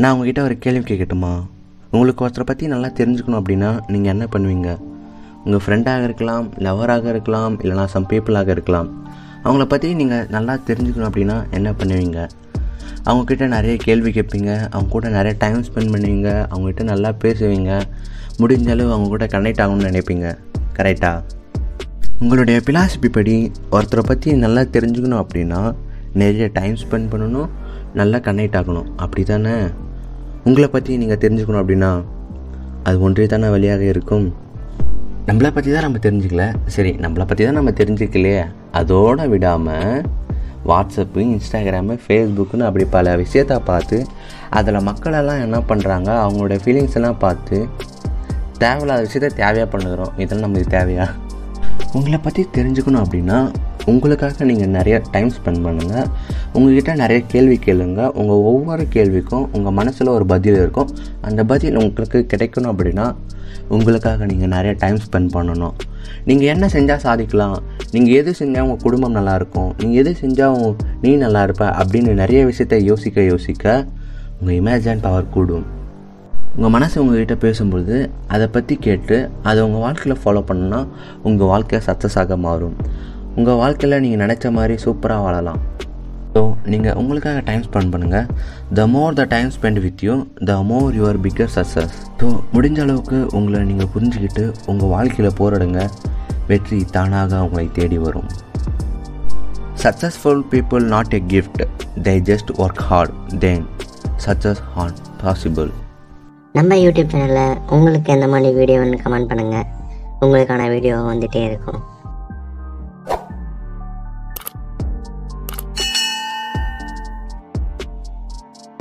நான் உங்ககிட்ட ஒரு கேள்வி கேட்கட்டுமா உங்களுக்கு ஒருத்தரை பற்றி நல்லா தெரிஞ்சுக்கணும் அப்படின்னா நீங்கள் என்ன பண்ணுவீங்க? உங்கள் ஃப்ரெண்டாக இருக்கலாம் லவராக இருக்கலாம் இல்லைனா சம் பீப்புளாக இருக்கலாம். அவங்கள பற்றி நீங்கள் நல்லா தெரிஞ்சுக்கணும் அப்படின்னா என்ன பண்ணுவீங்க? அவங்கக்கிட்ட நிறைய கேள்வி கேட்பீங்க அவங்க கூட நிறைய டைம் ஸ்பெண்ட் பண்ணுவீங்க அவங்ககிட்ட நல்லா பேசுவீங்க. முடிஞ்ச அளவு அவங்க கூட கனெக்ட் ஆகணும்னு நினைப்பீங்க. கரெக்டாக உங்களுடைய பிலாசபி படி ஒருத்தரை பற்றி நல்லா தெரிஞ்சுக்கணும் அப்படின்னா நிறைய டைம் ஸ்பெண்ட் பண்ணணும் நல்லா கனெக்ட் ஆகணும். அப்படி தானே உங்களை பற்றி நீங்கள் தெரிஞ்சுக்கணும் அப்படின்னா அது ஒன்றே தானே வழியாக இருக்கும். நம்மளை பற்றி தான் நம்ம தெரிஞ்சுக்கல. சரி நம்மளை பற்றி தான் நம்ம தெரிஞ்சுக்கலையே. அதோடு விடாமல் வாட்ஸ்அப்பு இன்ஸ்டாகிராமு ஃபேஸ்புக்குன்னு அப்படி பல விஷயத்த பார்த்து அதில் மக்களெல்லாம் என்ன பண்ணுறாங்க அவங்களோட ஃபீலிங்ஸ் எல்லாம் பார்த்து தேவையில்லாத விஷயத்த தேவையாக பண்ணுகிறோம். இதெல்லாம் நம்மளுக்கு தேவையா? உங்களை பற்றி தெரிஞ்சுக்கணும் அப்படின்னா உங்களுக்காக நீங்கள் நிறைய டைம் ஸ்பெண்ட் பண்ணுங்கள் உங்கள்கிட்ட நிறைய கேள்வி கேளுங்க. உங்கள் ஒவ்வொரு கேள்விக்கும் உங்கள் மனசில் ஒரு பதில் இருக்கும். அந்த பதில் உங்களுக்கு கிடைக்கணும் அப்படின்னா உங்களுக்காக நீங்கள் நிறைய டைம் ஸ்பெண்ட் பண்ணணும். நீங்கள் என்ன செஞ்சால் சாதிக்கலாம்? நீங்கள் எது செஞ்சால் உங்கள் குடும்பம் நல்லாயிருக்கும் நீங்கள் எது செஞ்சால் நீ நல்லா இருப்ப? அப்படின்னு நிறைய விஷயத்த யோசிக்க யோசிக்க உங்கள் இமேஜின் பவர் கூடும். உங்கள் மனசு உங்ககிட்ட பேசும்பொழுது அதை பற்றி கேட்டு அதை உங்கள் வாழ்க்கையில் ஃபாலோ பண்ணுன்னா உங்கள் வாழ்க்கை சக்ஸஸாக மாறும். உங்கள் வாழ்க்கையில் நீங்கள் நினச்ச மாதிரி சூப்பராக வாழலாம். ஸோ நீங்கள் உங்களுக்காக டைம் ஸ்பெண்ட் பண்ணுங்கள் the more the time spend with you the more your bigger success so முடிஞ்ச அளவுக்கு உங்களை நீங்கள் புரிஞ்சுக்கிட்டு உங்கள் வாழ்க்கையில் போராடுங்க. வெற்றி தானாக உங்களை தேடி வரும். Successful people not a gift they just work hard then success hard possible நம்ம யூடியூப் சேனலில் உங்களுக்கு எந்த மாதிரி வீடியோன்னு கமெண்ட் பண்ணுங்கள் உங்களுக்கான வீடியோ வந்துகிட்டே இருக்கும்.